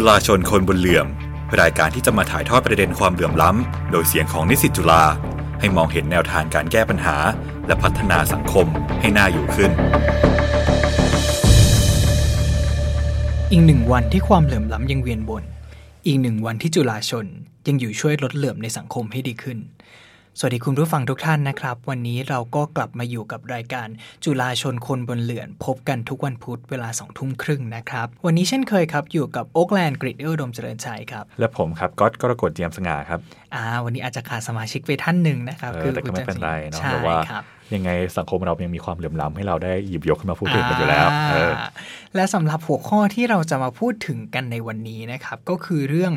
จุฬาชนคนบนเหลื่อม รายการที่จะมาถ่ายทอดประเด็นความเหลื่อมล้ำ โดยเสียงของนิสิตจุฬาให้มองเห็นแนวทางการแก้ปัญหา และพัฒนาสังคมให้น่าอยู่ขึ้น อีกหนึ่งวันที่ความเหลื่อมล้ำยังเวียนวนอีกหนึ่งวันที่จุฬาชนยังอยู่ช่วยลดเหลื่อมในสังคมให้ดีขึ้น สวัสดีคุณผู้ฟังทุกท่านนะครับ วันนี้เราก็กลับมาอยู่กับรายการจุฬาชนคนบนเหลื่อนพบกันทุกวันพุธเวลาสองทุ่มครึ่งนะครับ วันนี้เช่นเคยครับ อยู่กับโอ๊กแลนด์กริดเอลดมเจริญชัยครับ และผมครับก๊อตกรกฎเจียมสง่าครับอ่าวันนี้อาจจะขาดสมาชิกไปท่านหนึ่งนะครับเออแต่ก็ไม่เป็นไรเนาะใช่แต่ว่าครับ ยังไงสังคมเรายังมีความเหลื่อมล้ำให้เราได้หยิบยกขึ้นมาพูดถึงกันอยู่แล้วเอออ่าและสำหรับหัวข้อที่เราจะมาพูดถึงกันในวันนี้นะครับก็คือเรื่อง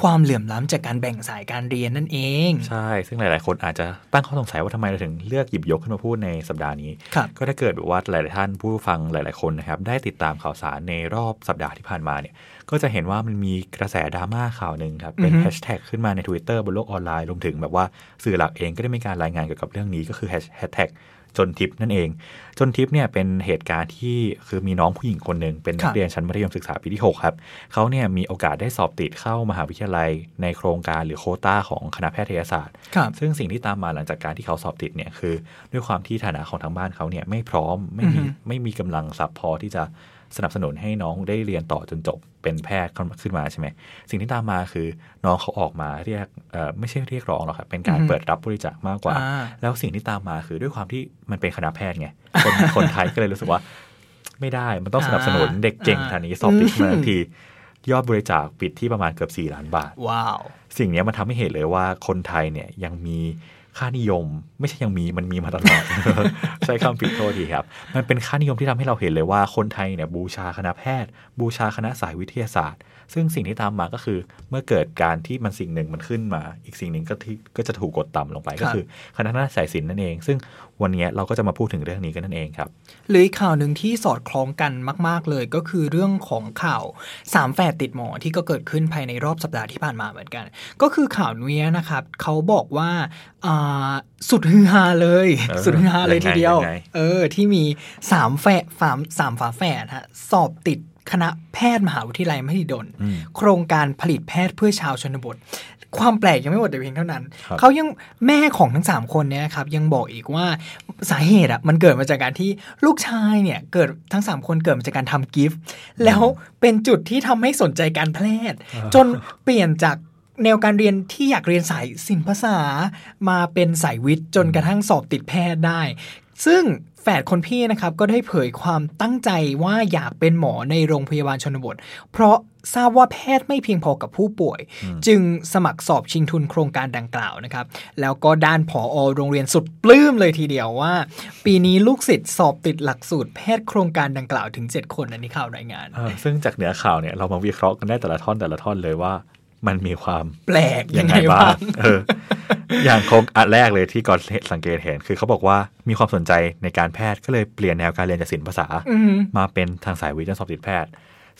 ความเหลื่อมล้ำจากการแบ่งสายการเรียนนั่นเอง ใช่ ซึ่งหลาย ๆ คนอาจจะตั้งข้อสงสัยว่าทำไมเราถึงเลือกหยิบยกขึ้นมาพูดในสัปดาห์นี้ครับก็ถ้าเกิดแบบว่าหลาย ๆ ท่านผู้ฟังหลาย ๆ คนนะครับได้ติดตามข่าวสารในรอบสัปดาห์ที่ผ่านมาเนี่ย ก็จะเห็นว่ามันมีกระแสดราม่าข่าวหนึ่งครับ เป็นอือฮึแฮชแท็กขึ้นมาใน Twitter บนโลกออนไลน์รวมถึงแบบว่าสื่อหลักเองก็ได้มีการรายงานเกี่ยวกับเรื่องนี้ก็คือแฮชแท็กจนทิปนั่นเอง จนทิปเนี่ยเป็นเหตุการณ์ที่คือมีน้องผู้หญิงคนหนึ่งเป็นนัครักบเรียนชั้นมัธยมศึกษาปีที่หกครับเขาเนี่ยมีโอกาสได้สอบติดเข้ามหาวิทยาลัยในโครงการหรือโควต้าของคณะแพทยศาสตร์ครับซึ่งสิ่งที่ตามมาหลังจากการที่เขาสอบติดเนี่ยคือ ด้วยความที่ฐานะของทางบ้านเขาเนี่ยไม่พร้อมไม่มีอือฮึไม่มีกำลังทรัพย์พอที่จะ สนับสนุนให้น้องได้เรียนต่อจนจบเป็นแพทย์ขึ้นมาใช่ไหมสิ่งที่ตามมาคือน้องเขาออกมาเรียกเอ่อไม่ใช่เรียกร้องหรอกครับเป็นการอือฮึเปิดรับบริจาคมากกว่าอ่า แล้วสิ่งที่ตามมาคือด้วยความที่มันเป็นคณะแพทย์ไงคนคนไทยก็เลยรู้สึกว่า ไม่ได้มันต้องสนับสนุนอ่าเด็กเก่งอ่าขนาดนี้สอบติดขึ้นมาอืมทันทียอดบริจาคปิดที่ประมาณเกือบ 4 ล้านบาท ว้าว สิ่งเนี้ยมันทำให้เห็นเลยว่าคนไทยเนี่ยยังมี ค่านิยม ไม่ใช่ยังมีมันมีมาตลอดใช้คำผิดโทษทีครับ มันเป็นค่านิยมที่ทำให้เราเห็นเลยว่าคนไทยเนี่ยบูชาคณะแพทย์ บูชาคณะสายวิทยาศาสตร์ ซึ่งสิ่งที่ตามมาก็คือ เมื่อเกิดการที่มันสิ่งหนึ่งมันขึ้นมา อีกสิ่งหนึ่งก็ที่ก็จะถูกกดต่ำลงไปครับก็คือคณะนาฏสายศิลป์นั่นเอง ซึ่งวันเนี้ยเราก็จะมาพูดถึงเรื่องนี้กันนั่นเองครับหรืออีกข่าวหนึ่งที่สอดคล้องกันมาก ๆ เลยก็คือเรื่องของข่าวสามแฝดติดหมอที่ก็เกิดขึ้นภายในรอบสัปดาห์ที่ผ่านมาเหมือนกัน ก็คือข่าวนี้นะครับเขาบอกว่าอ่าสุดฮือฮาเลยเออสุดฮือฮาเลยทีเดียวยังไงเออ ที่มีสามแฝดสามสามฝาแฝดฮะสอบติด คณะแพทย์มหาวิทยาลัยมหิดลอืมโครงการผลิตแพทย์เพื่อชาวชนบท ความแปลกยังไม่หมดแต่เพียงเท่านั้นครับเขายังแม่ของทั้งสามคนเนี่ยครับยังบอกอีกว่าสาเหตุอะมันเกิดมาจากการที่ลูกชายเนี่ยเกิดทั้งสามคนเกิดมาจากการทำกิฟต์แล้วเป็นจุดที่ทำให้สนใจการแพทย์ จนเปลี่ยนจากแนวการเรียนที่อยากเรียนสายศิลปภาษามาเป็นสายวิทย์จนกระทั่งสอบติดแพทย์ได้ ซึ่ง แฝดคนพี่นะครับก็ได้เผยความตั้งใจว่าอยากเป็นหมอในโรงพยาบาลชนบท เพราะทราบว่าแพทย์ไม่เพียงพอกับผู้ป่วย จึงสมัครสอบชิงทุนโครงการดังกล่าวนะครับ แล้วก็ด้านผอโรงเรียนสุดปลื้มเลยทีเดียวว่า ปีนี้ลูกศิษย์สอบติดหลักสูตรแพทย์โครงการดังกล่าวถึง 7 คนอันนี้ข่าวรายงานเออซึ่งจากเนื้อข่าวเนี่ยเรามาวิเคราะห์กันได้แต่ละท่อนแต่ละท่อนเลยว่า มันมีความแปลกยังไงบ้าบ้างงเออ อย่างโครงอันแรกเลยที่ก่อนสังเกตเห็น คือเขาบอกว่ามีความสนใจในการแพทย์ก็เลยเปลี่ยนแนวการเรียนจากศิลปภาษาอืมมาเป็นทางสายวิทย์จนสอบติดแพทย์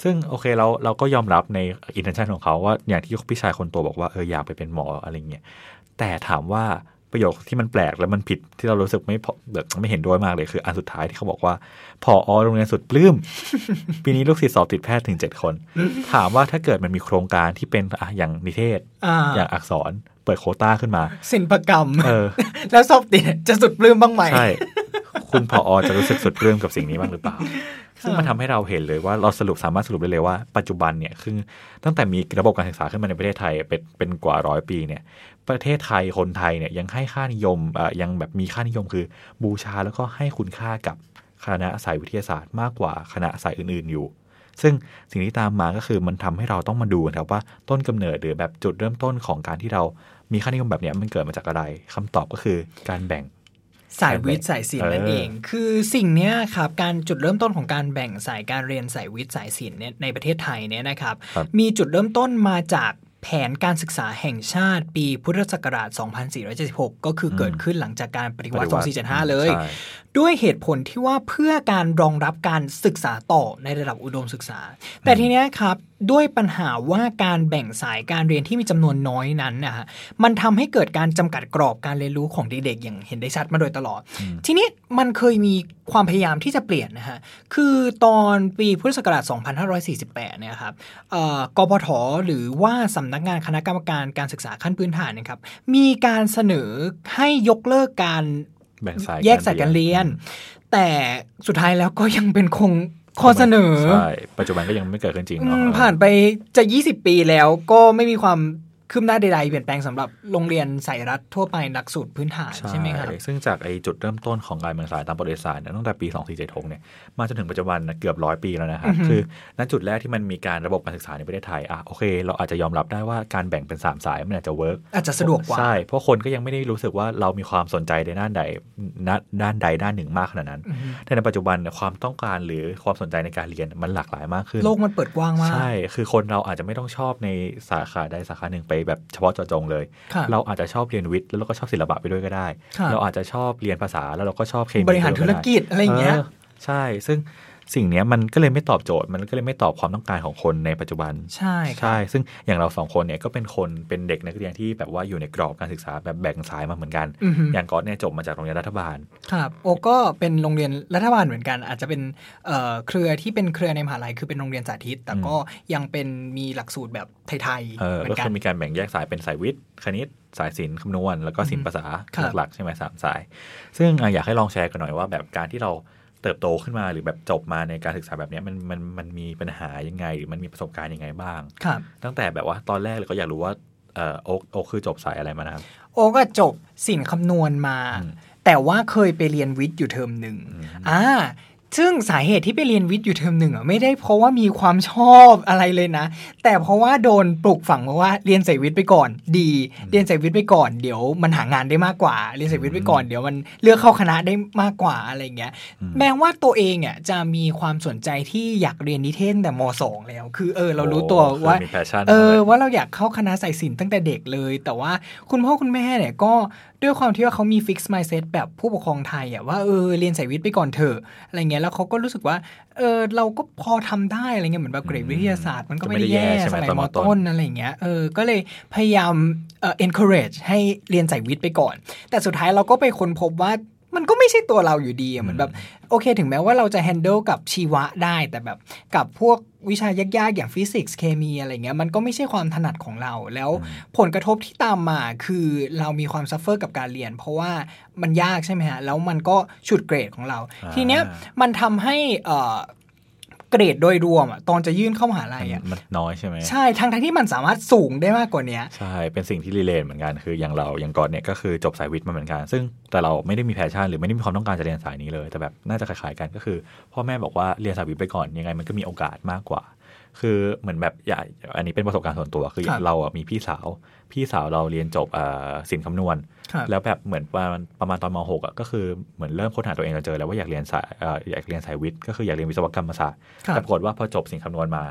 ซึ่งโอเคเราเราก็ยอมรับในอินเทนชันของเขาว่าอย่างที่พี่ชายคนโตบอกว่าเอออยากไปเป็นหมออะไรเงี้ยแต่ถามว่า ประโยคที่มันแปลกและมันผิดที่เรารู้สึกไม่พอแบบไม่เห็นด้วยมากเลยคือ อันสุดท้ายที่เขาบอกว่าพอโรงเรียนสุดปลื้มปีนี้ลูกศิษย์สอบติดแพทย์ถึงเจ็ดคน ถามว่าถ้าเกิดมันมีโครงการที่เป็นอะอย่างนิเทศอ่าอย่างอักษรเปิดโควต้าขึ้นมาศิลปกรรมเออ แล้วสอบติดจะสุดปลื้มบ้างไหมใช่คุณพออจะรู้สึกสุดปลื้มกับสิ่งนี้บ้างหรือเปล่า ซึ่งมันทำให้เราเห็นเลยว่าเราสรุปสามารถสรุปได้เลยว่าปัจจุบันเนี่ยคือตั้งแต่มีระบบการศึกษาขึ้นมาในประเทศไทยเป็นเป็นกว่าร้อยปีเนี่ยประเทศไทยคนไทยเนี่ยยังให้ค่านิยมอ่อยังแบบมีค่านิยมคือบูชาแล้วก็ให้คุณค่ากับคณะสายวิทยาศาสตร์มากกว่าคณะสายอื่น ๆอยู่ ซึ่งสิ่งที่ตามมาก็คือมันทำให้เราต้องมาดูนะครับว่าต้นกำเนิดหรือแบบจุดเริ่มต้นของการที่เรามีค่านิยมแบบนี้มันเกิดมาจากอะไรคำตอบก็คือการแบ่ง สายวิทย์สายศิลป์นั่นเออเองคือสิ่งเนี้ยครับการจุดเริ่มต้นของการแบ่งสายการเรียนสายวิทย์สายศิลป์เนี่ยในประเทศไทยเนี่ยนะครับครับมีจุดเริ่มต้นมาจากแผนการศึกษาแห่งชาติปีพุทธศักราช 2476 ก็คือเกิดขึ้นหลังจากการปฏิวัติ 2475 เลยใช่ ด้วยเหตุผลที่ว่าเพื่อการรองรับการศึกษาต่อในระดับอุดมศึกษา แต่ทีเนี้ยครับด้วยปัญหาว่าการแบ่งสายการเรียนที่มีจำนวนน้อยนั้นนะฮะมันทำให้เกิดการจำกัดกรอบการเรียนรู้ของเด็กๆอย่างเห็นได้ชัดมาโดยตลอด ทีนี้มันเคยมีความพยายามที่จะเปลี่ยนนะฮะคือตอนปีพุทธศักราช 2548 เนี่ยครับเอ่อกพทหรือว่าสำนักงานคณะกรรมการการศึกษาขั้นพื้นฐานเนะครับมีการเสนอให้ยกเลิกการ แบ่งสายแยกสายการเรียน แต่สุดท้ายแล้วก็ยังเป็นคงข้อเสนอใช่ปัจจุบันก็ยังไม่เกิดขึ้นจริงอืเนาะมผ่านไปจะ 20 ปีแล้วก็ไม่มีความ คืบหน้าใดๆเปลี่ยนแปลงสำหรับโรงเรียนสายรัฐทั่วไปหลักสูตรพื้นฐานใช่ไหมครับ ซึ่งจากไอ้จุดเริ่มต้นของการแบ่งสายตามประวัติศาสตร์เนี่ยตั้งแต่ปี 2476 เนี่ยมาจนถึงปัจจุบันนะเกือบร้อยปีแล้วนะครับอือฮึคือณจุดแรกที่มันมีการระบบการศึกษาในประเทศไทยอะโอเค เราอาจจะยอมรับได้ว่าการแบ่งเป็น 3 สายมันอาจจะเวิร์กอาจจะสะดวกกว่าใช่เพราะคนก็ยังไม่ได้รู้สึกว่าเรามีความสนใจในด้านใดด้านด้านใดด้านหนึ่งมากขนาดนั้นอือฮึแต่ในปัจจุบันเนี่ยความต้องการหรือความสนใจในการเรียนมันหลากหลายมากขึ้น โลกมันเปิดกว้างมากใช่คือคนเราอาจจะไม่ต้องชอบในสาขาใดสาขาหนึ่งไปแบบเฉพาะเจาะจงเลยครับเราอาจจะชอบเรียนวิทย์แล้วเราก็ชอบศิลปะไปด้วยก็ได้ครับเราอาจจะชอบเรียนภาษาแล้วเราก็ชอบเคมีบริหารธุรกิจอะไรอย่างเงี้ยใช่ ซึ่ง สิ่งเนี้ยมันก็เลยไม่ตอบโจทย์ มันก็เลยไม่ตอบความต้องการของคนในปัจจุบัน ใช่ครับใช่ ซึ่งอย่างเราสองคนเนี่ยก็เป็นคนเป็นเด็กนักเรียนที่แบบว่าอยู่ในกรอบการศึกษาแบบแบ่งสายมาเหมือนกันอือฮึอย่างก๊อตเนี่ยจบมาจากโรงเรียนรัฐบาล ครับ โอก็เป็นโรงเรียนรัฐบาลเหมือนกัน อาจจะเป็นเอ่อเครือที่เป็นเครือในมหาลัยคือเป็นโรงเรียนสาธิต แต่ก็ยังเป็นมีหลักสูตรแบบไทยๆเออเหมือก็นกัคืนอมีการแบ่งแยกสายเป็นสายวิทย์คณิตสายศิลป์คำนวณแล้วก็ศิลป์ภาษาครับหลักๆใช่ไหมสามสาย ซึ่งอะอยากให้ลองแชร์กันหน่อยว่าแบบการที่เรา เติบโตขึ้นมาหรือแบบจบมาในการศึกษาแบบเนี้ยมันมันมันมีปัญหายังไง หรือมันมีประสบการณ์ยังไงบ้างครับตั้งแต่แบบว่าตอนแรกเลยก็อยากรู้ว่าเออโอ๊คโอ๊คคือจบสายอะไรมานะครับโอก็จบสินคำนวณมาอืมแต่ว่าเคยไปเรียนวิทย์อยู่เทอมหนึ่งอ่า ซึ่งสาเหตุที่ไปเรียนวิทย์อยู่เทอมหนึ่งอะไม่ได้เพราะว่ามีความชอบอะไรเลยนะ แต่เพราะว่าโดนปลูกฝังมาว่าเรียนสายวิทย์ไปก่อน ดีเรียนสายวิทย์ไปก่อนเดี๋ยวมันหางานได้มากกว่า เรียนสายวิทย์ไปก่อนเดี๋ยวมันเลือกเข้าคณะได้มากกว่าอะไรเงี้ยแม้ว่าตัวเองอะจะมีความสนใจที่อยากเรียนนิเทศตั้งแต่มสองแล้ว คือเออเรารู้ตัวโอ้ว่าคือมี passion เออเลยว่าเราอยากเข้าคณะสายศิลป์ตั้งแต่เด็กเลย แต่ว่าคุณพ่อคุณแม่เนี่ยก็ ด้วยความที่ว่าเขามี fixed mindset แบบผู้ปกครองไทยอะว่าเออเรียนสายวิทย์ไปก่อนเถอะอะไรเงี้ยแล้วเขาก็รู้สึกว่าเออเราก็พอทำได้อะไรเงี้ยเหมือนแบบเกรดวิทยาศาสตร์มันก็ไม่ได้แย่ใช่ไหมสมัยตอนม.ต้นต้นอะไรเงี้ยเออก็เลยพยายามเอ่อ encourage ให้เรียนสายวิทย์ไปก่อน แต่สุดท้ายเราก็ไปค้นพบว่า มันก็ไม่ใช่ตัวเราอยู่ดีอะเหมือนแบบโอเค ถึงแม้ว่าเราจะ handle กับชีวะได้แต่แบบกับพวกวิชายากๆ อย่างฟิสิกส์เคมีอะไรเงี้ยมันก็ไม่ใช่ความถนัดของเรา แล้วผลกระทบที่ตามมาคือเรามีความ suffer กับการเรียน เพราะว่ามันยากใช่ไหมฮะ แล้วมันก็ฉุดเกรดของเราอ่าทีเนี้ยมันทำให้ เอ่อเกรดโดยรวมอะตอนจะยื่นเข้ามหาลัยมันอะมันน้อยใช่ไหมใช่ทั้งทั้งที่มันสามารถสูงได้มากกว่าเนี้ยใช่ เป็นสิ่งที่ relate เหมือนกันคืออย่างเราอย่างก่อนเนี่ยก็คือจบสายวิทย์มาเหมือนกัน ซึ่งแต่เราไม่ได้มี passion หรือไม่ได้มีความต้องการจะเรียนสายนี้เลย แต่แบบน่าจะคล้ายๆกันก็คือ พ่อแม่บอกว่าเรียนสายวิทย์ไปก่อนยังไงมันก็มีโอกาสมากกว่า คือเหมือนแบบอย่าอันนี้เป็นประสบการณ์ส่วนตัว คือครับเราอะมีพี่สาว พี่สาวเราเรียนจบเอ่อศิลป์คำนวณครับแล้วแบบเหมือนประมาณประมาณตอนม .6 อะก็คือเหมือนเริ่มค้นหาตัวเองเราเจอแล้วว่าอยากเรียนสายเอ่ออยากเรียนสายวิทย์ก็คืออยากเรียนวิศวกรรมศาสตร์ครับแต่ปรากฏว่าพอจบสิ่งคำนวณมา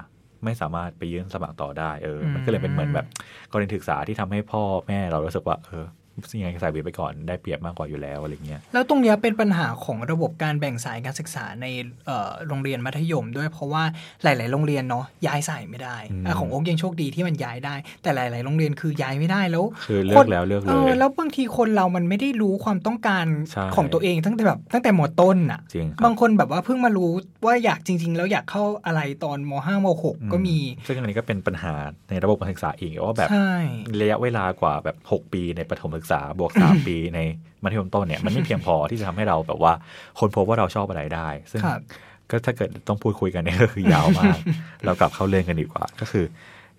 ไม่สามารถไปยื่นสมัครต่อได้เอออมมันก็เลยเป็นเหมือนแบบกรณีศึกษาที่ทำให้พ่อแม่เรารู้สึกว่าเออ สิ่งไงสายวิทย์ไปก่อนได้เปรียบมากกว่าอยู่แล้วอะไรเงี้ยแล้วตรงเนี้ยเป็นปัญหาของระบบการแบ่งสายการศึกษาในเอ่อโรงเรียนมัธยมด้วยเพราะว่าหลาย ๆ โรงเรียนเนาะย้ายสายไม่ได้อืมอะของโอ๊กยังโชคดีที่มันย้ายได้ แต่หลาย ๆ โรงเรียนคือย้ายไม่ได้แล้วคือเลืคอนกแล้วเลือกเลเออยแล้วบางทีคนเรามันไม่ได้รู้ความต้องการใช่ของตัวเองตั้งแต่แบบตั้งแต่มต้นอะจริงครับบางคนแบบว่าเพิ่งมารู้ว่าอยากจริง ๆ แล้วอยากเข้าอะไรตอนมห้ามหกก็มีซึ่งอันนี้ก็เป็นปัญหาในระบบการศึกษาอีกว่าแบบใช่ระยะเวลากว่าแบบ 6 ปีในประถมศึกษาบวก3ปีในมัธยมต้นเนี่ย มันไม่เพียงพอที่จะทำให้เราแบบว่าคนพบว่าเราชอบอะไรได้ ซึ่งครับก็ถ้าเกิดต้องพูดคุยกันเนี่ยก็คือยาวมาก เรากลับเข้าเรื่องกันดีกว่าก็คือ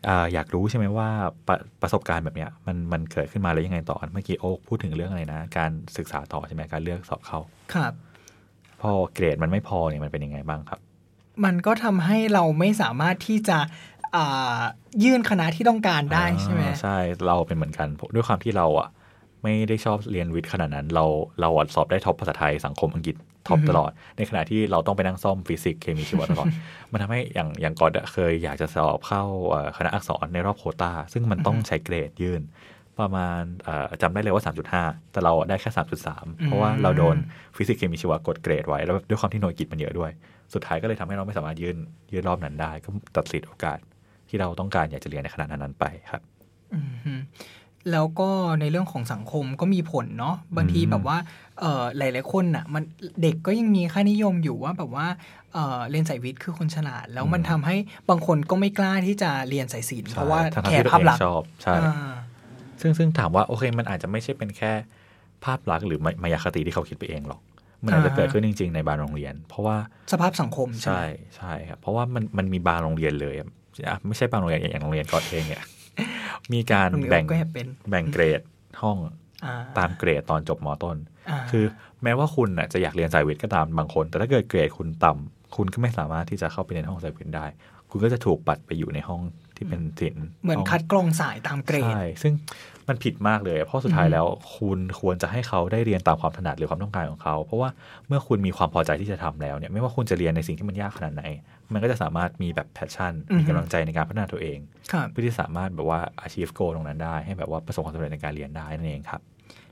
อ่าอยากรู้ใช่ไหมว่าประประสบการณ์แบบเนี้ยมันมันเกิดขึ้นมาแล้วยังไงต่อเมื่อกี้โอ๊คพูดถึงเรื่องอะไรนะ การศึกษาต่อใช่ไหมการเลือกสอบเข้าครับ พอเกรดมันไม่พอเนี่ยมันเป็นยังไงบ้างครับ มันก็ทำให้เราไม่สามารถที่จะอ่ายื่นคณะที่ต้องการได้ใช่ไหมอ่าใช่เราเป็นเหมือนกันด้วยความที่เราอะ ไม่ได้ชอบเรียนวิทย์ขนาดนั้น เราเราอะสอบได้ top ภาษาไทยสังคมอังกฤษ top อือฮึตลอด ในขณะที่เราต้องไปนั่งซ่อมฟิสิกส์เคมีชีวะตลอด มันทำให้อย่างอย่างก่อนอะเคยอยากจะสอบเข้าเอ่อคณะอักษรในรอบโควตาซึ่งมันต้องใช้เกรดยื่น ประมาณเอ่อจำได้เลยว่า 3.5 แต่เราได้แค่ 3.3 เพราะว่าเราโดนฟิสิกส์เคมีชีวะกดเกรดไว้ แล้วด้วยความที่หน่วยกิจมันเยอะด้วย สุดท้ายก็เลยทำให้เราไม่สามารถยื่นยื่นรอบนั้นได้ ก็ตัดสิทธิ์โอกาสที่เราต้องการอยากจะเรียนในขณะนั้นๆไปครับอืมฮึ แล้วก็ในเรื่องของสังคมก็มีผลเนาะบางทีอืมแบบว่าเออหลาย ๆ คนน่ะมันเด็กก็ยังมีค่านิยมอยู่ว่าแบบว่าเออเรียนสายวิทย์คือคนฉลาด แล้วมันทำให้บางคนก็ไม่กล้าที่จะเรียนสายศิลป์เพราะว่าทั้งๆแคร์ที่ตัวภาพเองลักษณ์ชอบใช่อ่าซึ่งซึ่งถามว่าโอเคมันอาจจะไม่ใช่เป็นแค่ภาพลักษณ์หรือมามายาคติที่เขาคิดไปเองหรอกมันอาจจะอ่าเกิดขึ้นจริง ๆ ในบางโรงเรียน เพราะว่าสภาพสังคมใช่ใช่ไหมใช่ครับเพราะว่ามันมันมีบางโรงเรียนเลยอะอะไม่ใช่บางโรงเรียนอย่างโรงเรียนกอดเองเนี่ย มีการโรงเรียนแบ่งก็เป็นแบ่งเกรดห้องอ่ตามเกรดตอนจบมต้นาคือแม้ว่าคุณน่ะจะอยากเรียนสายวิทย์ก็ตามบางคน แต่ถ้าเกิดเกรดคุณต่ำคุณก็ไม่สามารถที่จะเข้าไปเรียนห้องสายวิทย์ได้ คุณก็จะถูกปัดไปอยู่ในห้องที่เป็นศิลป์เหมือนห้งคัดกรองสายตามเกรดใช่ซึ่ง มันผิดมากเลย เพราะสุดท้ายแล้วคุณควรจะให้เขาได้เรียนตามความถนัดหรือความต้องการของเขา เพราะว่าเมื่อคุณมีความพอใจที่จะทำแล้วเนี่ยไม่ว่าคุณจะเรียนในสิ่งที่มันยากขนาดไหน มันก็จะสามารถมีแบบแพชชั่นอือฮึมีกำลังใจในการพัฒนาตัวเองครับเพื่อที่จะสามารถแบบว่า achieve goal ตรงนั้นได้ ให้แบบว่าประสบความสำเร็จในการเรียนได้นั่นเองครับ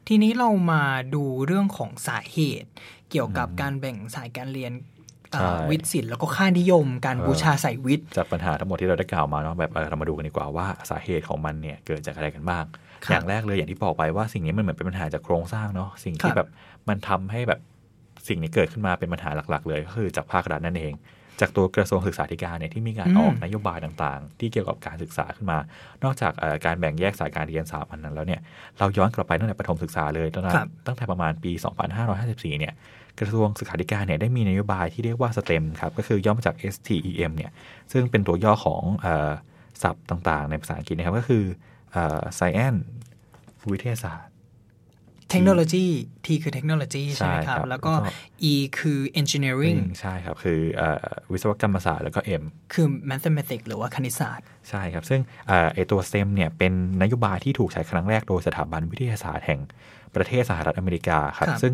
ทีนี้เรามาดูเรื่องของสาเหตุ เกี่ยวกับการแบ่งสายการเรียนเอ่อใช่วิทย์ศิลป์แล้วก็ค่านิยม การเออบูชาสายวิทย์จากปัญหาทั้งหมดที่เราได้กล่าวมาเนาะแบบเออเรามาดูกันดีกว่าว่าสาเหตุของมันเนี่ยเกิดจากอะไรกันบ้างครับ อย่างแรกเลยอย่างที่บอกไปว่าสิ่งนี้มันเหมือนเป็นปัญหาจากโครงสร้างเนาะสิ่งครัที่บแบบมันทำให้แบบสิ่งนี้เกิดขึ้นมาเป็นปัญหาหลัก ๆ เลยก็คือจากภาครัฐนั่นเอง จากตัวกระทรวงศึกษาธิการเนี่ยที่มีการอืมออกนโยบายต่างๆ ที่เกี่ยวกับการศึกษาขึ้นมา นอกจากเอ่อการแบ่งแยกสายการเรียนสามอันนั้นแล้วเนี่ยเราย้อนกลับไปตั้งแต่ประถมศึกษาเลยตั้งแต่ครับตั้งแต่ประมาณปี 2554 เนี่ยกระทรวงศึกษาธิการเนี่ยได้มีนโยบายที่เรียกว่า STEM ครับก็คือย่อมาจาก STEM เนี่ยซึ่งเป็นตัวย่อของเอ่อศัพท์ต่างๆ ในภาษาอังกฤษนะครับก็คือ เอ่อ science วิทยาศาสตร์เทคโนโลยี T คือเทคโนโลยีใช่ไหมใช่ครับครับแล้วก็แล้วก็ E คือ engineering ใช่ครับ คือเอ่อวิศวกรรมศาสตร์แล้วก็ M คือ mathematics หรือว่าคณิตศาสตร์ ใช่ครับ ซึ่งเอ่อไอตัว STEM เนี่ยเป็นนโยบายที่ถูกใช้ครั้งแรกโดยสถาบันวิทยาศาสตร์แห่ง ประเทศสหรัฐอเมริกาครับครับซึ่ง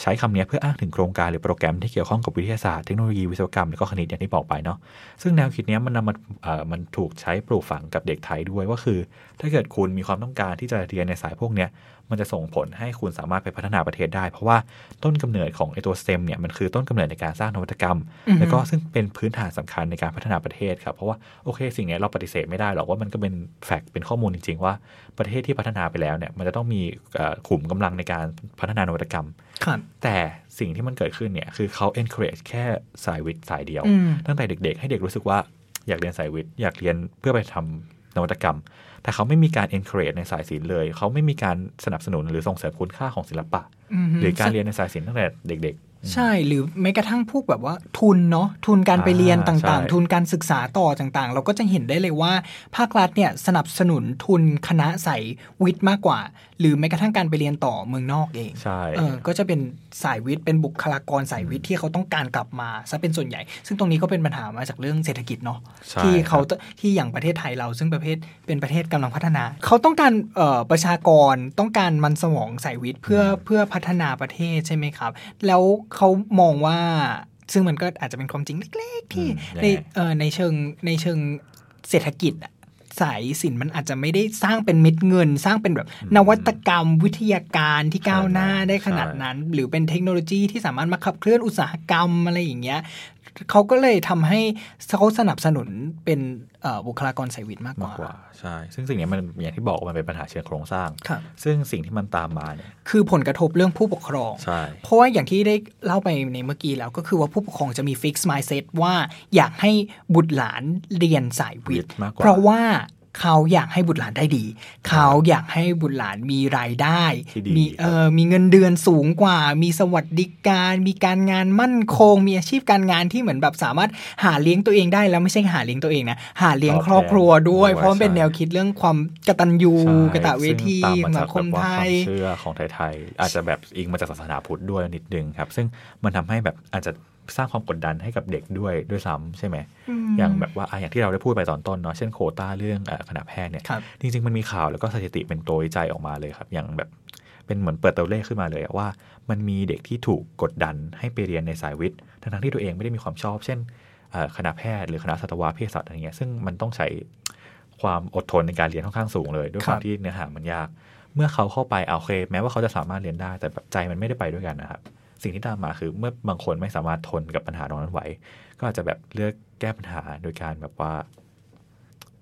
ใช้คำนี้เพื่ออ้างถึงโครงการหรือโปรแกรมที่เกี่ยวข้องกับวิทยาศาสตร์เทคโนโลยีวิศวกรรมและก็คณิตอย่างที่บอกไปเนาะซึ่งแนวคิดเนี้ยมันนำมาเอ่อมันถูกใช้ปลูกฝังกับเด็กไทยด้วยว่าคือ ถ้าเกิดคุณมีความต้องการที่จะเรียนในสายพวกเนี้ย มันจะส่งผลให้คุณสามารถไปพัฒนาประเทศได้ เพราะว่าต้นกำเนิดของไอตัว STEM เนี่ยมันคือต้นกำเนิดในการสร้างนวัตกรรมอือฮึแล้วก็ซึ่งเป็นพื้นฐานสำคัญในการพัฒนาประเทศครับเพราะว่าโอเค สิ่งเนี้ยเราปฏิเสธไม่ได้หรอกว่ามันก็เป็นแฟกต์เป็นข้อมูลจริง ๆ ว่าประเทศที่พัฒนาไปแล้วเนี่ยมันจะต้องมีเอ่อขุมกำลังในการพัฒนานวัตกรรมครับแต่สิ่งที่มันเกิดขึ้นเนี่ยคือเขา encourage แค่สายวิทย์สายเดียวอืมตั้งแต่เด็ก ๆ ให้เด็กรู้สึกว่าอยากเรียนสายวิทย์อยากเรียนเพื่อไปทำ นวัตกรรม แต่เขาไม่มีการ encourage ในสายศิลป์เลย เขาไม่มีการสนับสนุนหรือส่งเสริมคุณค่าของศิลปะมหรือการเรียนในสายศิลป์ตั้งแต่เด็กๆ ใช่หรือแม้กระทั่งพวกแบบว่าทุนเนาะทุนการไปเรียนอ่าต่างใช่ๆทุนการศึกษาต่อต่างๆ เราก็จะเห็นได้เลยว่าภาครัฐเนี่ยสนับสนุนทุนคณะสายวิทย์มากกว่า หรือแม้กระทั่งการไปเรียนต่อเมืองนอกเองใช่เออก็จะเป็นสายวิทย์เป็นบุคลากรสายวิทย์ที่เขาต้องการกลับมาซะเป็นส่วนใหญ่ ซึ่งตรงนี้ก็เป็นปัญหามาจากเรื่องเศรษฐกิจเนาะใช่ที่เขาครับที่อย่างประเทศไทยเราซึ่งประเทศเป็นประเทศกำลังพัฒนา เขาต้องการเอ่อประชากรต้องการมันสมองสายวิทย์เพื่อเพื่อพัฒนาประเทศใช่ไหมครับ แล้วเขามองว่า ซึ่งมันก็อาจจะเป็นความจริงเล็กๆ ที่อืมในยังไงเอ่อในเชิงในเชิงเศรษฐกิจอะสายสินมันอาจจะไม่ได้สร้างเป็นเม็ดเงิน สร้างเป็นแบบนวัตกรรมวิทยาการที่ก้าวหน้าได้ขนาดนั้น หรือเป็นเทคโนโลยีที่สามารถมาขับเคลื่อนอุตสาหกรรมอะไรอย่างเงี้ย เขาก็เลยทำให้เขาสนับสนุนเป็นเอ่อบุคลากรสายวิทย์มากกมากว่ากว่าใช่ ซึ่งสิ่งเนี้ยมันอย่างที่บอกว่ามันเป็นปัญหาเชิงโครงสร้างครับซึ่งสิ่งที่มันตามมาเนี่ยคือผลกระทบเรื่องผู้ปกครองใช่เพราะว่าอย่างที่ได้เล่าไปในเมื่อกี้แล้วก็คือว่าผู้ปกครองจะมีฟิกซ์มายเซตว่าอยากให้บุตรหลานเรียนสายวิทย์มากกว่าเพราะว่า เขาอยากให้บุตรหลานได้ดี เขาอยากให้บุตรหลานมีรายได้ที่ดีมีเออมีเงินเดือนสูงกว่า มีสวัสดิการ มีการงานมั่นคง มีอาชีพการงานที่เหมือนแบบสามารถหาเลี้ยงตัวเองได้แล้วไม่ใช่หาเลี้ยงตัวเองนะหาเลี้ยงครอบครัวด้วย เพราะมันเป็นแนวคิดเรื่องความกตัญญูใช่กตเวทีซึ่งตามมาสัจากงคแบมบว่าไทความยเชื่อของไทยๆอาจจะแบบอิงมาจากศาสนาพุทธด้วยนิดนึงครับ ซึ่งมันทำให้แบบอาจจะ สร้างความกดดันให้กับเด็กด้วยด้วยซ้ำใช่ไหมอย่างแบบว่าอะอย่างที่เราได้พูดไปตอนต้นเนาะเช่นโควต้าเรื่องเอ่อคณะแพทย์เนี่ยครับจริง ๆ มันมีข่าวแล้วก็สถิติเป็นตัววิจัยออกมาเลยครับ อย่างแบบเป็นเหมือนเปิดตัวเลขขึ้นมาเลยอะว่า มันมีเด็กที่ถูกกดดันให้ไปเรียนในสายวิทย์ทั้งๆที่ตัวเองไม่ได้มีความชอบ เช่นเอ่อคณะแพทย์หรือคณะสัตวเภสัชอะไรเงี้ยซึ่งมันต้องใช้ความอดทนในการเรียนค่อนข้างสูงเลย ด้วยคครับวามที่เนื้อหามันยาก เมื่อเขาเข้าไปเอาโอเค แม้ว่าเขาจะสามารถเรียนได้ แต่แบบใจมันไม่ได้ไปด้วยกันนะครับ สิ่งที่ตามมาคือเมื่อบางคนไม่สามารถทนกับปัญหาตรงนั้นไหว ก็อาจจะแบบเลือกแก้ปัญหาโดยการแบบว่า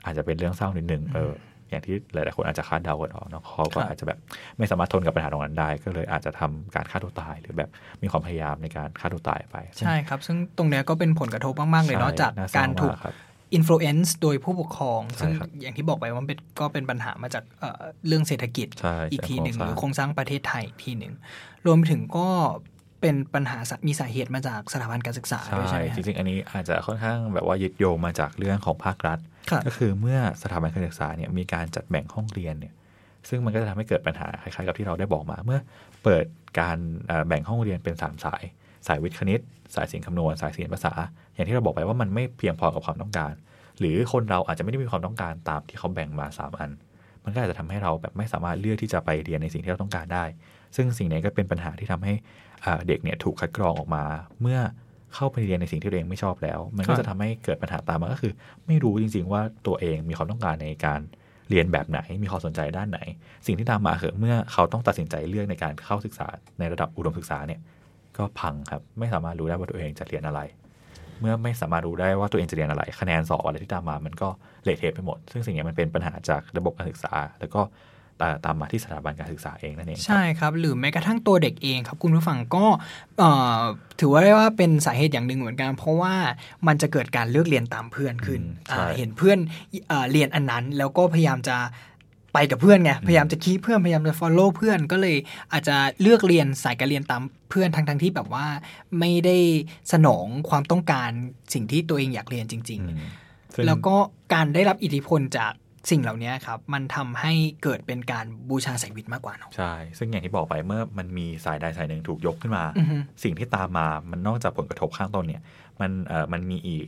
อาจจะเป็นเรื่องเศร้านิดนึงเอออย่างที่หลายๆคนอาจจะคาดเดากันออกเนาะเขาก็ครับอาจจะแบบไม่สามารถทนกับปัญหาตรงนั้นได้ ก็เลยอาจจะทำการฆ่าตัวตาย หรือแบบมีความพยายามในการฆ่าตัวตายไป ใช่ครับ ซึ่งตรงเนี้ยก็เป็นผลกระทบมาก ๆ เลยเนาะใช่จากน่เศการถูกมครับอิ f l u e n c e โดยผู้ปกครองใช่ซึ่งครับอย่างที่บอกไปว่ามันเป็นก็เป็นปัญหามาจากเอ่อเรื่องเศรษฐกิจใช่อีกทีหนึ่งใช่หรือโคโครรงงสสร้าร้างงประเทศไทยอีกทีหนึ่งรวมไปถึงก็ เป็นปัญหาสะมีสาเหตุมาจากสถาบันการศึกษาด้วยใช่ใช่ไหมจฮะริงๆ อันนี้อาจจะค่อนข้างแบบว่ายึดโยงมาจากเรื่องของภาครัฐครับก็คือเมื่อสถาบันการศึกษาเนี่ยมีการจัดแบ่งห้องเรียนเนี่ยซึ่งมันก็จะทำให้เกิดปัญหาคล้ายๆกับที่เราได้บอกมา เมื่อเปิดการเอ่อแบ่งห้องเรียนเป็นสามสาย สายวิทย์คณิต สายศิลป์คำนวณสายศิลป์ภาษา อย่างที่เราบอกไปว่ามันไม่เพียงพอกับความต้องการ หรือคนเราอาจจะไม่ได้มีความต้องการตามที่เขาแบ่งมาสามอัน มันก็อาจจะทำให้เราแบบไม่สามารถเลือกที่จะไปเรียนในสิ่งที่เราต้องการได้ ซึ่งสิ่งนี้ก็เป็นปัญหาที่ทำให้อ่า เด็กเนี่ยถูกคัดกรองออกมาเมื่อเข้าไปเรียนในสิ่งที่ตัวเองไม่ชอบแล้ว มันก็ครับจะทำให้เกิดปัญหาตามมาก็คือ ไม่รู้จริง ๆ ว่าตัวเองมีความต้องการในการเรียนแบบไหน มีความสนใจด้านไหน สิ่งที่ตามมาคือเมื่อเขาต้องตัดสินใจเลือกในการเข้าศึกษาในระดับอุดมศึกษาเนี่ย ก็พังครับ ไม่สามารถรู้ได้ว่าตัวเองจะเรียนอะไร เมื่อไม่สามารถรู้ได้ว่าตัวเองจะเรียนอะไร คะแนนสอบอะไรที่ตามมา มันก็เละเทะไปหมด ซึ่งสิ่งนี้มันเป็นปัญหาจากระบบการศึกษา แล้วก็ ตาตามมาที่สถาบันการศึกษาเองนั่นเองครับใช่ครับ หรือแม้กระทั่งตัวเด็กเองครับคุณผู้ฟังก็เอ่อถือว่าได้ว่าเป็นสาเหตุอย่างหนึ่งเหมือนกัน เพราะว่ามันจะเกิดการเลือกเรียนตามเพื่อนขึ้นอืมใช่อ่าเห็นเพื่อนเอ่อเรียนอันนั้น แล้วก็พยายามจะไปกับเพื่อนไงพยายามจะคีเพื่อนพยายามจะ follow เพื่อนก็เลยอาจจะเลือกเรียนสายการเรียนตามเพื่อนทั้งทั้งๆที่แบบว่าไม่ได้สนองความต้องการสิ่งที่ตัวเองอยากเรียนจริงอืมๆซึ่งแล้วก็การได้รับอิทธิพลจาก สิ่งเหล่านี้ครับ มันทำให้เกิดเป็นการบูชาสายวิทย์มากกว่าเนาะใช่ ซึ่งอย่างที่บอกไปเมื่อมันมีสายใดสายหนึ่งถูกยกขึ้นมาอือฮึสิ่งที่ตามมามันนอกจากผลกระทบข้างต้นเนี่ย มันเอ่อมันมีอีก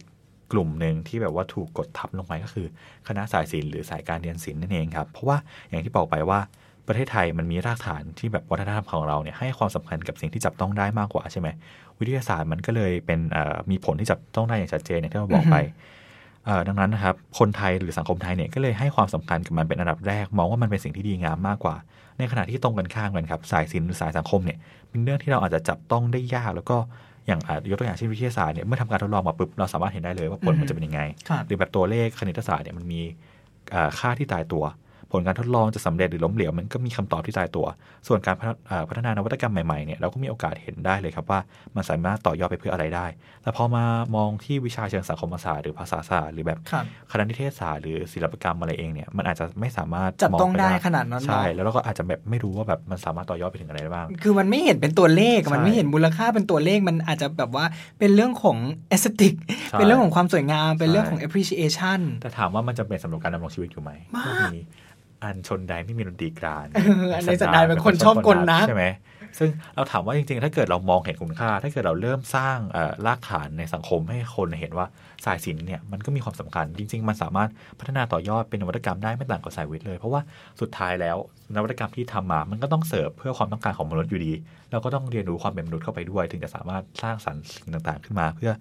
กลุ่มหนึ่งที่แบบว่าถูกกดทับลงไปก็คือ คณะสายศิลป์หรือสายการเรียนศิลป์นั่นเองครับ เพราะว่าอย่างที่บอกไปว่าประเทศไทยมันมีรากฐานที่แบบวัฒนธรรมของเราเนี่ยให้ความสำคัญกับสิ่งที่จับต้องได้มากกว่าใช่ไหมวิทยาศาสตร์มันก็เลยเป็นเอ่อมีผลที่จับต้องได้อย่างชัดเจนอย่างที่เราบอกไปเอ่อ ดังนั้นนะครับคนไทยหรือสังคมไทยเนี่ยก็เลยให้ความสำคัญกับมันเป็นอันดับแรก มองว่ามันเป็นสิ่งที่ดีงามมากกว่า ในขณะที่ตรงกันข้ามกันครับสายศิลป์หรือสายสังคมเนี่ยเป็นเรื่องที่เราอาจจะจับต้องได้ยาก แล้วก็อย่างอะยกตัวอย่างเช่นวิทยาศาสตร์เนี่ยเมื่อทำการทดลองมาปุ๊บเราสามารถเห็นได้เลยว่าผลมันจะเป็นยังไงครับหรือแบบตัวเลขคณิตศาสตร์เนี่ยมันมีเอ่อค่าที่ตายตัว ผลการทดลองจะสำเร็จหรือล้มเหลวมันก็มีคำตอบที่ตายตัว ส่วนการพัฒเอ่อพัฒนานวัตกรรมใหม่ๆเนี่ยเราก็มีโอกาสเห็นได้เลยครับว่ามันสามารถต่อยอดไปเพื่ออะไรได้ แต่พอมามองที่วิชาเชิงสังคมศาสตร์หรือภาษาศาสตร์หรือแบบครับคณะนิเทศศาสตร์หรือศิลปกรรมอะไรเองเนี่ยมันอาจจะไม่สามารถจับต้องมปได้ขนาดนั้นเนอะใช่แล้วเราก็อาจจะแบบไม่รู้ว่าแบบมันสามารถต่อยอดไปถึงอะไรได้บ้าง คือมันไม่เห็นเป็นตัวเลขใช่มันไม่เห็นมูลค่าเป็นตัวเลขมันอาจจะแบบว่าเป็นเรื่องของ aesthetic ใช่เป็นเรื่องของความสวยงามเป็นเรื่องของใช่ appreciation แต่ถามว่ามันจำเป็นสำหรับการดำรงชีวิตอยู่ไหมมากก็มี อันชนใดไม่มีดนตรีกลานเอออันในสันดานเป็นคนชอบกลนักใช่ไหมซึ่งเราถามว่าจริง ๆ ถ้าเกิดเรามองเห็นคุณค่า ถ้าเกิดเราเริ่มสร้างเอ่อรากฐานในสังคมให้คนเห็นว่าสายศิลป์เนี่ยมันก็มีความสำคัญ จริง ๆ มันสามารถพัฒนาต่อยอดเป็นนวัตกรรมได้ไม่ต่างกับสายวิทย์เลย เพราะว่าสุดท้ายแล้วนวัตกรรมที่ทำมา มันก็ต้องเสิร์ฟเพื่อความต้องการของมนุษย์อยู่ดี เราก็ต้องเรียนรู้ความเป็นมนุษย์เข้าไปด้วย ถึงจะสามารถสร้างสรรค์สิ่งต่างๆ ขึ้นมา เพื่อ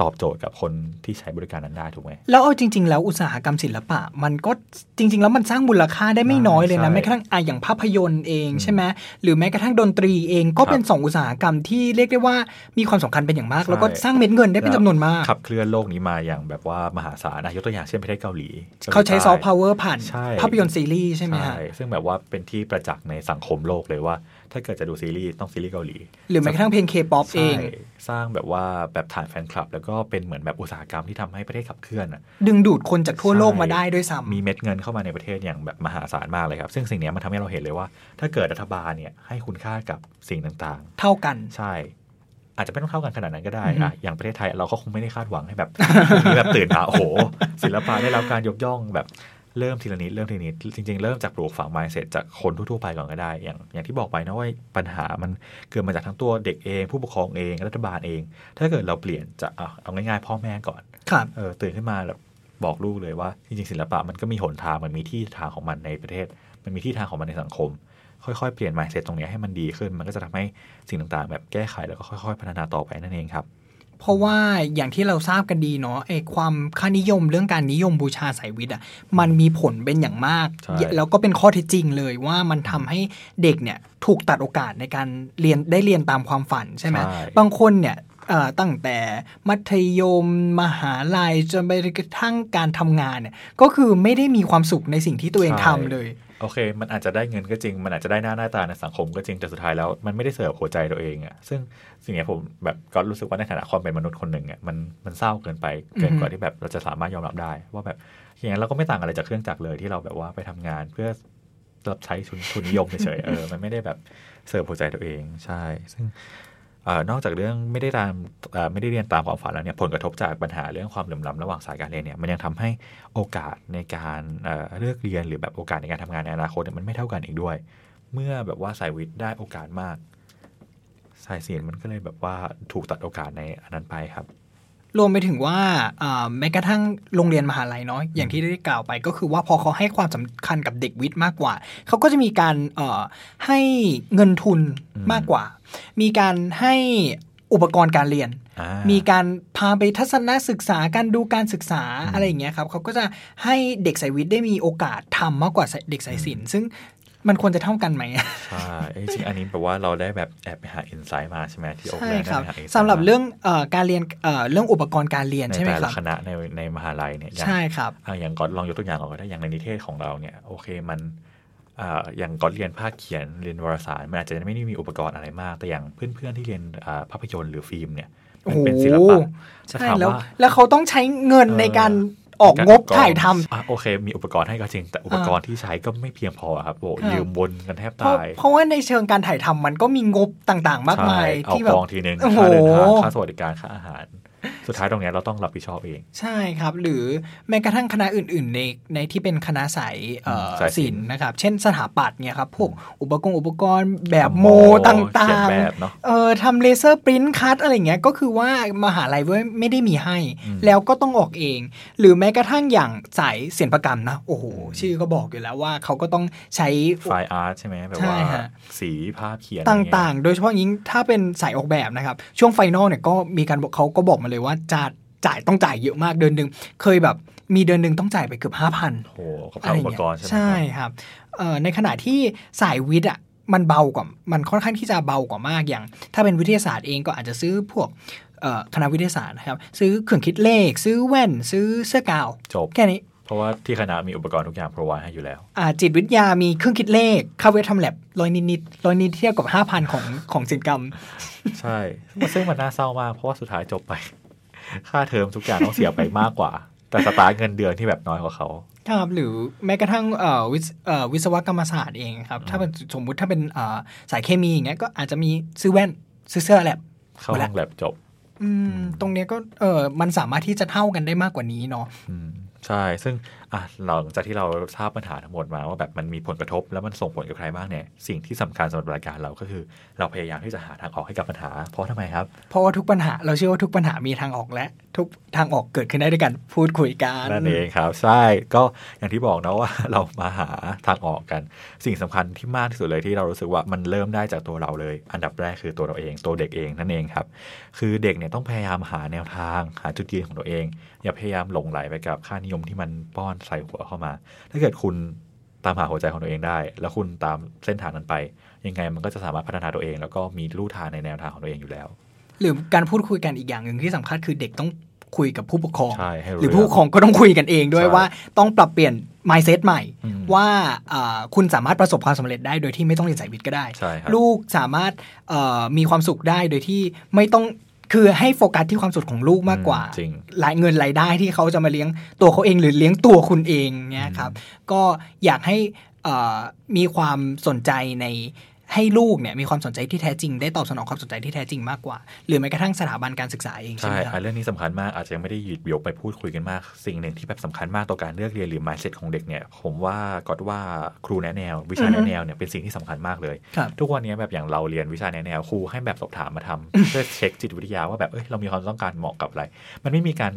ตอบโจทย์กับคนที่ใช้บริการนั้นได้ถูกไหมแล้วเอาจริง ๆ แล้วอุตสาหกรรมศิลปะ มันก็จริง ๆ แล้วมันสร้างมูลค่าได้ไม่น้อยเลยนะใช่แม้กระทั่งอะอย่างภาพยนตร์เองอืมใช่ไหมหรือแม้กระทั่งดนตรีเองก็ครับเป็นสองอุตสาหกรรมที่เรียกได้ว่ามีความสำคัญเป็นอย่างมากใช่แล้วก็สร้างเม็ดเงินได้เป็นจำนวนมากขับเคลื่อนโลกนี้มาอย่างแบบว่ามหาศาลนะยกตัวอย่างเช่นประเทศเกาหลี เขาใช้ soft power ผ่านใช่ภาพยนตร์ซีรีส์ใช่ไหมฮะใช่ซึ่งแบบว่าเป็นที่ประจักษ์ในสังคมโลกเลยว่า ถ้าเกิดจะดูซีรีส์ต้องซีรีส์เกาหลี หรือแม้กระทั่งเพลงเคป๊อปเองใช่สร้างแบบว่าแบบฐานแฟนคลับ แล้วก็เป็นเหมือนแบบอุตสาหกรรมที่ทำให้ประเทศขับเคลื่อนอะดึงดูดคนจากทั่วโลกใช่มาได้ด้วยซ้ำมีเม็ดเงินเข้ามาในประเทศอย่างแบบมหาศาลมากเลยครับ ซึ่งสิ่งเนี้ยมันทำให้เราเห็นเลยว่า ถ้าเกิดรัฐบาลเนี่ยให้คุณค่ากับสิ่งต่างเท่ากันๆใช่อาจจะไม่ต้องเท่ากันขนาดนั้นก็ได้อือฮึอะอย่างประเทศไทยเราก็คงไม่ได้คาดหวังให้แบบมีแบบตื่นมาโอ้โหศิลปะได้รับการยกย่องแบบ เริ่มทีละนิดเริ่มทีละนิดจริง ๆ เริ่มจากปลูกฝัง mindset จากคนทั่วๆไปก่อนก็ได้ อย่างอย่างที่บอกไปนะว่าปัญหามันเกิดมาจากทั้งตัวเด็กเอง ผู้ปกครองเองรัฐบาลเอง ถ้าเกิดเราเปลี่ยนจากเอาเอาง่ายๆพ่อแม่ก่อนครับเออตื่นขึ้นมาแบบบอกลูกเลยว่าจริงๆศิลปะมันก็มีหนทางมันมีที่ทางของมันในประเทศ มันมีที่ทางของมันในสังคม ค่อยๆเปลี่ยน mindset ตรงเนี้ยให้มันดีขึ้น มันก็จะทำให้สิ่งต่างๆ แบบแก้ไขแล้วก็ค่อย ๆ พัฒนาต่อไปนั่นเองครับ เพราะว่าอย่างที่เราทราบกันดีเนาะไอ้ความค่านิยมเรื่องการนิยมบูชาสายวิทย์อะมันมีผลเป็นอย่างมากใช่แล้วก็เป็นข้อเท็จจริงเลยว่ามันทำให้เด็กเนี่ยถูกตัดโอกาสในการเรียนได้เรียนตามความฝันใช่ไหมใช่บางคนเนี่ยเอ่อตั้งแต่มัธยมมหาลัยจนไปกระทั่งการทำงานเนี่ยก็คือไม่ได้มีความสุขในสิ่งที่ตัวเองทำเลย โอเค มันอาจจะได้เงินก็จริง มันอาจจะได้หน้าหน้าตาในสังคมก็จริงแต่สุดท้ายแล้ว มันไม่ได้เสิร์ฟหัวใจตัวเองอะซึ่งสิ่งนี้ผมแบบก็รู้สึกว่าในฐานะความเป็นมนุษย์คนหนึ่งอะมันมันเศร้าเกินไปเกินกว่าที่แบบเราจะสามารถยอมรับได้ ว่าแบบอย่างนั้นเราก็ไม่ต่างอะไรจากเครื่องจักรเลยที่เราแบบว่าไปทำงาน เพื่อรับใช้ทุนทุนนิยมเฉยๆเออมันไม่ได้แบบเสิร์ฟหัวใจตัวเองใช่ ซึ่ง นอกจากเรื่องไม่ได้ตามไม่ได้เรียนตามความฝันแล้วเนี่ยผลกระทบจากปัญหาเรื่องความเหลื่อมล้ำระหว่างสายการเรียนเนี่ยมันยังทำให้โอกาสในการเเลือกเรียนหรือแบบโอกาสในการทำงานในอนาคตเนี่ยมันไม่เท่ากันอีกด้วย เมื่อแบบว่าสายวิทย์ได้โอกาสมาก สายศิลป์มันก็เลยแบบว่าถูกตัดโอกาสในอันนั้นไปครับ รวมไปถึงว่าอ่าแม้กระทั่งโรงเรียนมหาลัยเนาะอย่างที่ได้กล่าวไปก็คือว่าพอเขาให้ความสำคัญกับเด็กวิทย์มากกว่า เขาก็จะมีการเอ่อให้เงินทุนอืมมากกว่า มีการให้อุปกรณ์การเรียนอ่ามีการพาไปทัศนศึกษาการดูการศึกษาอืมอะไรอย่างเงี้ยครับเขาก็จะให้เด็กสายวิทย์ได้มีโอกาสทำมากกว่าเด็กสายศิลป์ซึ่ง มันควรจะเท่ากันไหมใช่เอ้ยจริงอันนี้แปลว่าเราได้แบบแอบไปหาอินไซต์มาใช่ไหมที่โอใช่แลนด์ครับได้ไปหา insight สำหรับมาเรื่องเอ่อการเรียนเอ่อเรื่องอุปกรณ์การเรียนในใช่ไหมแต่คละรับคณะในในมหาลัยเนี่ยอย่างใช่ครับอะอย่างก็ลองยกตัวอย่างก่อนก็ได้อย่างในนิเทศของเราเนี่ยโอเคมันอ่าอย่างก่อนเรียนภาคเขียนเรียนวารสารมันอาจจะไม่ได้มีอุปกรณ์อะไรมาก แต่อย่างเพื่อนๆที่เรียนอ่าภาพยนตร์หรือฟิล์มเนี่ยมันเป็นศิลปะจะใช่ถามแล้วว่าแล้วเขาต้องใช้เงินเออในการ ออกงบถ่ายทำอะโอเค มีอุปกรณ์ให้ก็จริง แต่อุปกรณ์ที่ใช้ก็ไม่เพียงพอครับโอ้ครับยืมบนกันแทบเพราะตาย เพราะว่าในเชิงการถ่ายทำมันก็มีงบต่างๆ มากมายใช่เอาที่แบบกองทีนึงโอ้โหค่าเดินทางค่าสวัสดิการค่าอาหาร สุดท้ายตรงเนี้ยเราต้องรับผิดชอบเอง ใช่ครับ หรือแม้กระทั่งคณะอื่น ๆ ในในที่เป็นคณะสายเอ่อสายศิศิลลป์ป์นะครับ เช่นสถาปัตย์เนี่ยครับพวกอุปกรณ์อุปกรณ์แบบโมโอ้ตเขียน่างแบบเนาะๆเอ่อทำเลเซอร์ปริ้นคัตอะไรเงี้ยก็คือว่ามหาลัยเว้ยไม่ได้มีให้อืมแล้วก็ต้องออกเอง หรือแม้กระทั่งอย่างสายศิลปกรรมนะโอ้โหชื่อก็บอกอยู่แล้วว่าเขาก็ต้องใช้ไฟอาร์ตใช่ไหมแบบใช่ว่าฮะสีภาพเขียนตอะไรเงี้ย่าง ๆ โดยเฉพาะยิ่งถ้าเป็นสายออกแบบนะครับ ช่วงไฟนอลเนี่ยก็มีการบอกเขาก็บอกมาเลยว่าจะจ่ายต้องจ่ายเยอะมากเดือนหนึ่งเคยแบบมีเดือนหนึ่งต้องจ่ายไปเกือบห้าพันโอ้โหกับอะไรอุปเงี้ยกรณ์ใช่ไหมใช่ครับเอ่อในขณะที่สายวิทย์อะมันเบากว่า มันค่อนข้างที่จะเบากว่ามากอย่าง ถ้าเป็นวิทยาศาสตร์เองก็อาจจะซื้อพวกเอ่อคณะวิทยาศาสตร์นะครับ ซื้อเครื่องคิดเลข ซื้อแว่น ซื้อเสื้อกาวจบแค่นี้ เพราะว่าที่คณะมีอุปกรณ์ทุกอย่างพรอไวให้อยู่แล้วอ่าจิตวิทยามีเครื่องคิดเลขค่าเวททำแลบร้อยนิดๆร้อยนิดเทียบกับห้าพันของของศิลปกรรม ใช่ซึ่งมันน่าเศร้ามากเพราะว่าสุดท้ายจบไป ค่าเทอมทุกอย่างต้องเสียไปมากกว่า แต่สตาร์ทเงินเดือนที่แบบน้อยกว่าเขาครับหรือแม้กระทั่งเอ่อวิศเอ่อวิศวกรรมศาสตร์เองครับ ถ้าเป็นสมมุติถ้าเป็นเอ่อสายเคมีอย่างเงี้ยก็อาจจะมีซื้อแว่นซื้อเสื้อแลบเข้าห้องแลบจบอืมตรงเนี้ยก็เออมันสามารถที่จะเท่ากันได้มากกว่านี้เนาะอืมใช่ ซึ่งอะหลังจากที่เราทราบปัญหาทั้งหมดมาว่าแบบมันมีผลกระทบ แล้วมันส่งผลกับใครบ้างเนี่ยสิ่งที่สำคัญสำหรับรายการเราก็คือ เราพยายามที่จะหาทางออกให้กับปัญหา เพราะทำไมครับ เพราะว่าทุกปัญหาเราเชื่อว่าทุกปัญหามีทางออกและ ทุกทางออกเกิดขึ้นได้ด้วยกันพูดคุยกันนั่นเองครับใช่ก็อย่างที่บอกนะว่าเรามาหาทางออกกัน สิ่งสำคัญที่มากที่สุดเลยที่เรารู้สึกว่ามันเริ่มได้จากตัวเราเลย อันดับแรกคือตัวเราเองตัวเด็กเองนั่นเองครับคือเด็กเนี่ยต้องพยายามหาแนวทางหาจุดยืนของตัวเอง อย่าพยายามหลงไหลไปกับค่านิยมที่มันป้อนใส่หัวเข้ามา ถ้าเกิดคุณตามหาหัวใจของตัวเองได้ แล้วคุณตามเส้นทางนั้นไป ยังไงมันก็จะสามารถพัฒนาตัวเอง แล้วก็มีลู่ทางในแนวทางของตัวเองอยู่แล้ว หรือการพูดคุยกันอีกอย่างหนึ่งที่สำคัญคือเด็กต้องคุยกับผู้ปกครองใช่ให้รู้หรือผู้ปกครองก็ต้องคุยกันเองด้วยใช่ว่าต้องปรับเปลี่ยน mindset ใหม่อืมว่าอ่าคุณสามารถประสบความสำเร็จได้โดยที่ไม่ต้องเรียนสายวิทย์ก็ได้ใช่ครับลูกสามารถเอ่อมีความสุขได้โดยที่ไม่ต้อง คือให้โฟกัสที่ความสุขของลูกมากกว่าจริงรายเงินรายได้ที่เขาจะมาเลี้ยงตัวเขาเองหรือเลี้ยงตัวคุณเองเนี่ยครับ ก็อยากให้เอ่อมีความสนใจใน ให้ลูกเนี่ยมีความสนใจที่แท้จริง ได้ตอบสนองความสนใจที่แท้จริงมากกว่า หรือแม้กระทั่งสถาบันการศึกษาเองใช่ใช่ไหมคอะรับเรื่องนี้สำคัญมากอาจจะยังไม่ได้หยิบยกไปพูดคุยกันมาก สิ่งหนึ่งที่แบบสำคัญมากต่อการเลือกเรียนหรือ mindset ของเด็กเนี่ยผมว่าก็ว่าครูแนะแนว วิชาอือฮึแนะแนวเนี่ยเป็นสิ่งที่สำคัญมากเลยครับทุกวันนี้แบบอย่างเราเรียนวิชาแนะแนวครูให้แบบสอบถามมาทำเพื่อเช็คจิตวิทยาว่าแบบเอ้ยเรามีความต้องการเหมาะกับอะไร มันไม่มีการ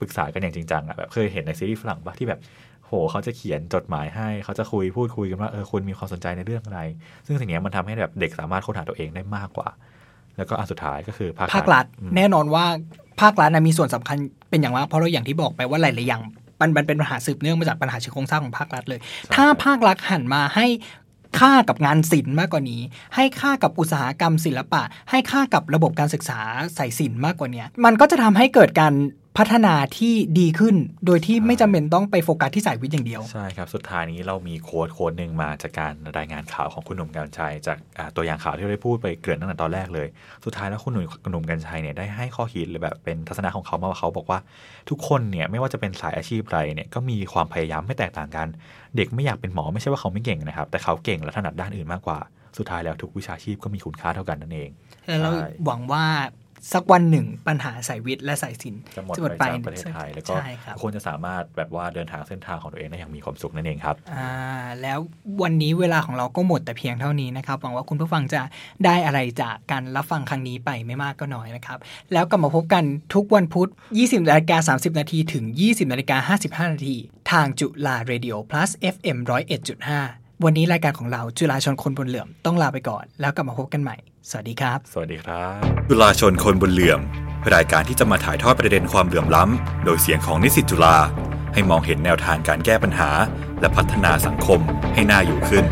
ปรึกษากันอย่างจริงจังอะแบบเคยเห็นในซีรีส์ฝรั่งปะที่แบบโหเขาจะเขียนจดหมายให้เขาจะคุยพูดคุยกันว่าเออคุณมีความสนใจในเรื่องอะไร ซึ่งสิ่งเนี้ยมันทำให้แบบเด็กสามารถค้นหาตัวเองได้มากกว่า แล้วก็อันสุดท้ายก็คือภาคภาครัฐอืมแน่นอนว่าภาครัฐนะมีส่วนสำคัญเป็นอย่างมากเพราะเราอย่างที่บอกไปว่าหลายๆอย่างมันมันเป็นปัญหาสืบเนื่องมาจากปัญหาเชิงโครงสร้างของภาครัฐเลย ถ้าภาครัฐหันมาให้ค่ากับงานศิลป์มากกว่านี้ ให้ค่ากับอุตสาหกรรมศิลปะ ให้ค่ากับระบบการศึกษาสายศิลป์มากกว่านี้ มันก็จะทำให้เกิดการ พัฒนาที่ดีขึ้น โดยที่ไม่จำเป็นต้องไปโฟกัสที่สายวิทย์อย่างเดียว ใช่ครับ สุดท้ายนี้เรามีโค้ดโค้ดหนึ่งมาจากการรายงานข่าวของคุณหนุ่มกัญชัย จากอ่าตัวอย่างข่าวที่เราได้พูดไปเกริ่นตั้งแต่ตอนแรกเลย สุดท้ายแล้วคุณหนุ่มหนุ่มกัญชัยเนี่ยได้ให้ข้อคิดหรือแบบเป็นทัศนะของเขามาว่าเขาบอกว่า ทุกคนเนี่ยไม่ว่าจะเป็นสายอาชีพอะไรเนี่ยก็มีความพยายามไม่แตกต่างกัน เด็กไม่อยากเป็นหมอไม่ใช่ว่าเขาไม่เก่งนะครับ แต่เขาเก่งและถนัดด้านอื่นมากกว่า สุดท้ายแล้วทุกวิชาชีพก็มีคุณค่าเท่ากันนั่นเองแล้วเราใช่หวังว่า สักวันหนึ่งปัญหาสายวิทย์และสายศิลป์จะหมดไปจากประเทศไทย แล้วก็ใช่ครับทุกคนจะสามารถแบบว่าเดินทางเส้นทางของตัวเองได้อย่างมีความสุขนั่นเองครับอ่าแล้ววันนี้เวลาของเราก็หมดแต่เพียงเท่านี้นะครับหวังว่าคุณผู้ฟังจะได้อะไรจากการรับฟังครั้งนี้ไปไม่มากก็น้อยนะครับ แล้วกลับมาพบกันทุกวันพุธ 20นาฬิกา30 นาทีถึง 20นาฬิกา55 นาทีทางจุฬา Radio plus FM 101.5 วันนี้รายการของเราจุฬาชนคนบนเหลื่อมต้องลาไปก่อน แล้วกลับมาพบกันใหม่ สวัสดีครับ สวัสดีครับ จุฬาชนคนบนเหลื่อม รายการที่จะมาถ่ายทอดประเด็นความเหลื่อมล้ำ โดยเสียงของนิสิตจุฬาให้มองเห็นแนวทางการแก้ปัญหา และพัฒนาสังคมให้น่าอยู่ขึ้น